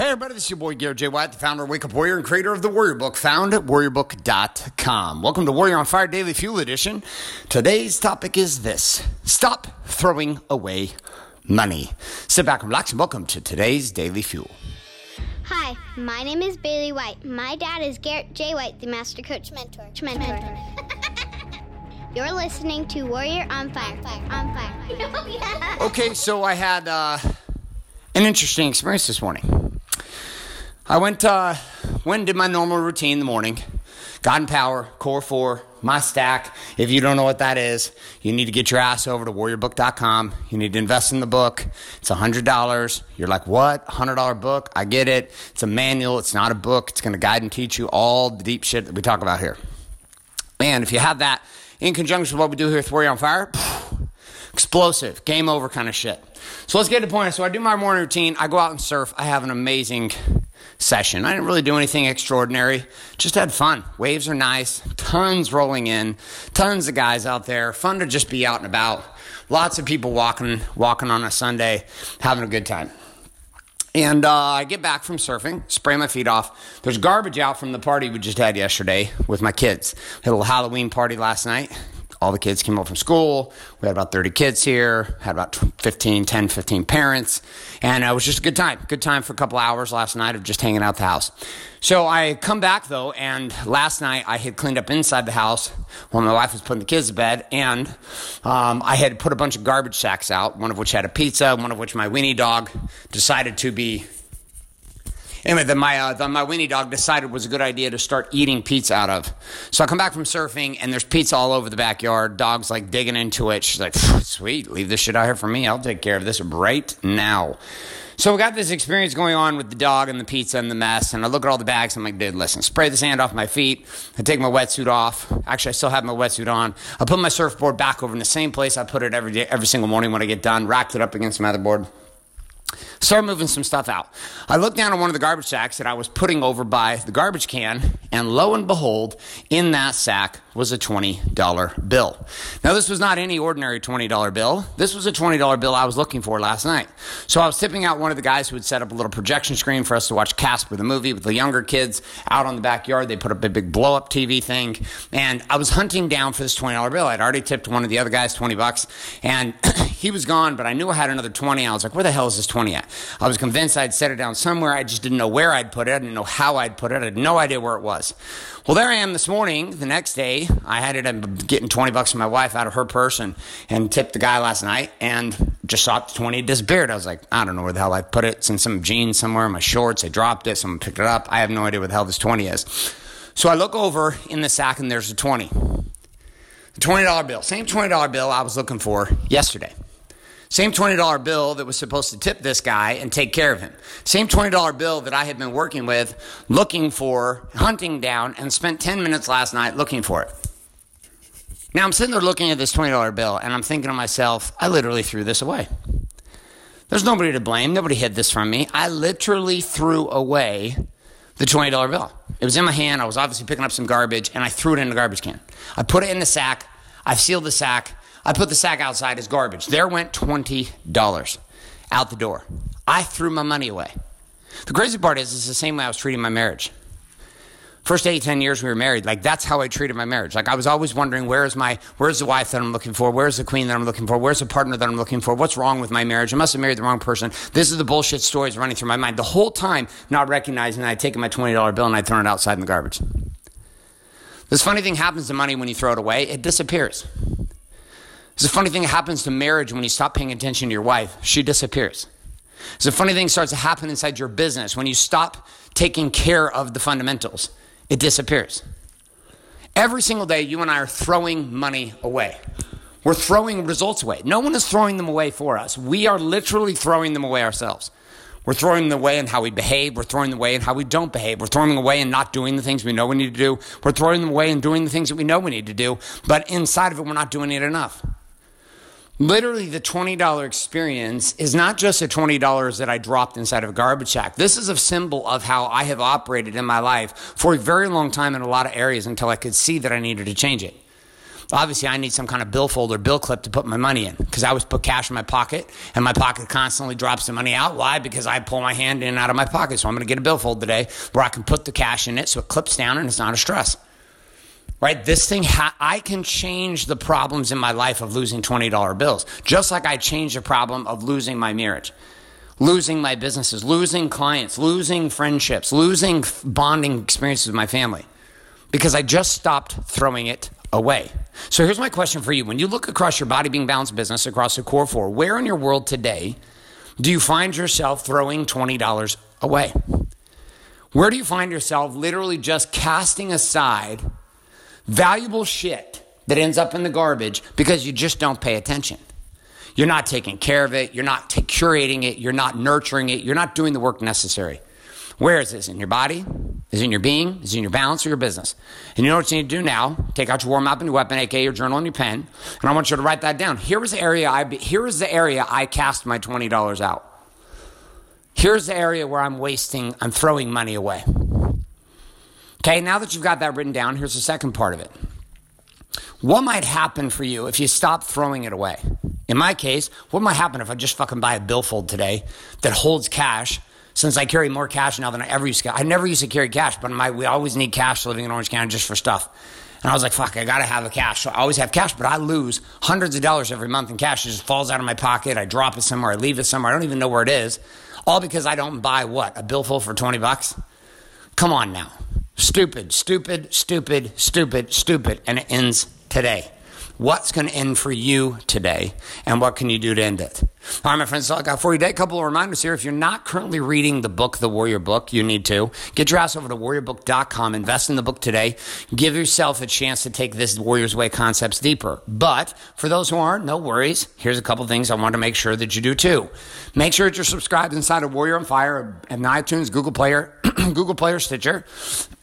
Hey everybody, this is your boy Garrett J. White, the founder of Wake Up Warrior and creator of the Warrior Book, found at warriorbook.com. Welcome to Warrior on Fire Daily Fuel Edition. Today's topic is this Stop throwing away money. Sit back and relax and welcome to today's Daily Fuel. Hi, my name is Bailey White. My dad is Garrett J. White, the Master Coach Mentor. Mentor. You're listening to Warrior on Fire. On Fire. Okay, so I had uh, an interesting experience this morning. I went uh, went did my normal routine in the morning. Got in power, core four, my stack. If you don't know what that is, you need to get your ass over to warriorbook.com. You need to invest in the book. It's $100. You're like, what? $100 book? I get it. It's a manual. It's not a book. It's going to guide and teach you all the deep shit that we talk about here. And if you have that in conjunction with what we do here with Warrior on Fire, explosive, game over kind of shit. So let's get to the point. So I do my morning routine. I go out and surf. I have an amazing session. I didn't really do anything extraordinary. Just had fun. Waves are nice. Tons rolling in. Tons of guys out there. Fun to just be out and about. Lots of people walking, walking on a Sunday, having a good time. And uh, I get back from surfing, spray my feet off. There's garbage out from the party we just had yesterday with my kids. Had a little Halloween party last night all the kids came home from school. We had about 30 kids here, had about 15, 10, 15 parents. And it was just a good time. Good time for a couple hours last night of just hanging out the house. So I come back though, and last night I had cleaned up inside the house while my wife was putting the kids to bed. And um, I had put a bunch of garbage sacks out, one of which had a pizza, one of which my weenie dog decided to be Anyway, then my uh, my weenie dog decided it was a good idea to start eating pizza out of. So I come back from surfing and there's pizza all over the backyard. Dog's like digging into it. She's like, "Sweet, leave this shit out here for me. I'll take care of this right now." So we got this experience going on with the dog and the pizza and the mess. And I look at all the bags. I'm like, dude, listen, spray the sand off my feet. I take my wetsuit off. Actually, I still have my wetsuit on. I put my surfboard back over in the same place I put it every day, every single morning when I get done. Racked it up against my motherboard. Started moving some stuff out. I looked down at one of the garbage sacks that I was putting over by the garbage can, and lo and behold, in that sack was a $20 bill. Now, this was not any ordinary $20 bill. This was a $20 bill I was looking for last night. So I was tipping out one of the guys who had set up a little projection screen for us to watch Casper the movie with the younger kids out on the backyard. They put up a big blow up TV thing. And I was hunting down for this $20 bill. I'd already tipped one of the other guys 20 bucks, and he was gone, but I knew I had another 20. I was like, where the hell is this 20 at? I was convinced I'd set it down somewhere. I just didn't know where I'd put it. I didn't know how I'd put it. I had no idea where it was. Well, there I am this morning, the next day. I had it, I'm getting 20 bucks from my wife out of her purse and, and tipped the guy last night and just saw the 20 disappeared. I was like, I don't know where the hell I put it. It's in some jeans somewhere in my shorts. I dropped it. Someone picked it up. I have no idea where the hell this 20 is. So I look over in the sack and there's a 20. The $20 bill. Same $20 bill I was looking for yesterday. Same $20 bill that was supposed to tip this guy and take care of him. Same $20 bill that I had been working with, looking for, hunting down, and spent 10 minutes last night looking for it. Now I'm sitting there looking at this $20 bill and I'm thinking to myself, I literally threw this away. There's nobody to blame. Nobody hid this from me. I literally threw away the $20 bill. It was in my hand. I was obviously picking up some garbage and I threw it in the garbage can. I put it in the sack. I've sealed the sack. I put the sack outside as garbage. There went $20 out the door. I threw my money away. The crazy part is, it's the same way I was treating my marriage. First eight, ten years we were married, like that's how I treated my marriage. Like I was always wondering, where's my, where's the wife that I'm looking for? Where's the queen that I'm looking for? Where's the partner that I'm looking for? What's wrong with my marriage? I must have married the wrong person. This is the bullshit stories running through my mind the whole time, not recognizing I'd taken my $20 bill and I'd thrown it outside in the garbage. This funny thing happens to money when you throw it away, it disappears. It's a funny thing that happens to marriage when you stop paying attention to your wife. She disappears. It's a funny thing starts to happen inside your business when you stop taking care of the fundamentals. It disappears. Every single day, you and I are throwing money away. We're throwing results away. No one is throwing them away for us. We are literally throwing them away ourselves. We're throwing them away in how we behave. We're throwing them away in how we don't behave. We're throwing them away in not doing the things we know we need to do. We're throwing them away in doing the things that we know we need to do. But inside of it, we're not doing it enough. Literally, the $20 experience is not just the $20 that I dropped inside of a garbage sack. This is a symbol of how I have operated in my life for a very long time in a lot of areas until I could see that I needed to change it. Obviously, I need some kind of billfold or bill clip to put my money in because I always put cash in my pocket and my pocket constantly drops the money out. Why? Because I pull my hand in and out of my pocket. So I'm going to get a billfold today where I can put the cash in it so it clips down and it's not a stress. Right? This thing, ha- I can change the problems in my life of losing $20 bills, just like I changed the problem of losing my marriage losing my businesses, losing clients, losing friendships, losing bonding experiences with my family because I just stopped throwing it away. So here's my question for you. When you look across your body being balanced business, across the core four, where in your world today do you find yourself throwing $20 away? Where do you find yourself literally just casting aside valuable shit that ends up in the garbage because you just don't pay attention? You're not taking care of it. You're not t- curating it. You're not nurturing it. You're not doing the work necessary. Where is this? In your body? Is it in your being? Is it in your balance or your business? And you know what you need to do now? Take out your warm up and your weapon, aka your journal and your pen, and I want you to write that down. Here is the area I here is the area I cast my twenty dollars out. Here's the area where I'm wasting, I'm throwing money away. Okay, now that you've got that written down, here's the second part of it. What might happen for you if you stop throwing it away? In my case, what might happen if I just fucking buy a billfold today that holds cash? Since I carry more cash now than I ever used to, I never used to carry cash, but my, we always need cash living in Orange County just for stuff. And I was like, fuck, I gotta have a cash. So I always have cash, but I lose hundreds of dollars every month in cash. It just falls out of my pocket. I drop it somewhere. I leave it somewhere. I don't even know where it is. All because I don't buy what? A billfold for 20 bucks? Come on now. Stupid, stupid, stupid, stupid, stupid. And it ends today. What's going to end for you today, and what can you do to end it? All right, my friends, so I got for you today a couple of reminders here. If you're not currently reading the book, The Warrior Book, you need to. Get your ass over to warriorbook.com, invest in the book today, give yourself a chance to take this Warrior's Way concepts deeper. But for those who aren't, no worries. Here's a couple things I want to make sure that you do too. Make sure that you're subscribed inside of Warrior on Fire and iTunes, Google Player, Google Player, Stitcher.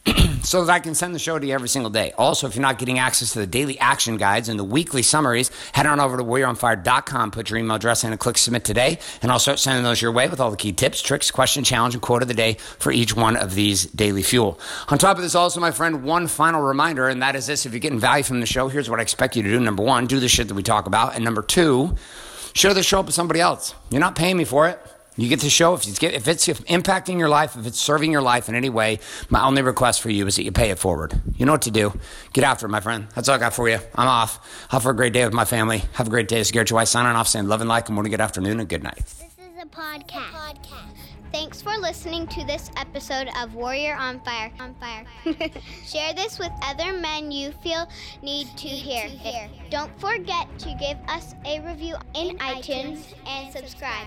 so that I can send the show to you every single day. Also, if you're not getting access to the daily action guides and the weekly summaries, head on over to warrioronfire.com, put your email address in, and click submit today, and I'll start sending those your way with all the key tips, tricks, question, challenge, and quote of the day for each one of these daily fuel. On top of this, also, my friend, one final reminder, and that is this if you're getting value from the show, here's what I expect you to do. Number one, do the shit that we talk about. And number two, share the show up with somebody else. You're not paying me for it. You get to show if it's, if it's impacting your life, if it's serving your life in any way, my only request for you is that you pay it forward. You know what to do. Get after it, my friend. That's all I got for you. I'm off. Have a great day with my family. Have a great day. It's Garrett White signing off saying love and light. Good morning, good afternoon, and good night. This is a podcast. podcast. Thanks for listening to this episode of Warrior on Fire. On Fire. Share this with other men you feel need to hear. Don't forget to give us a review in, in iTunes, iTunes and subscribe.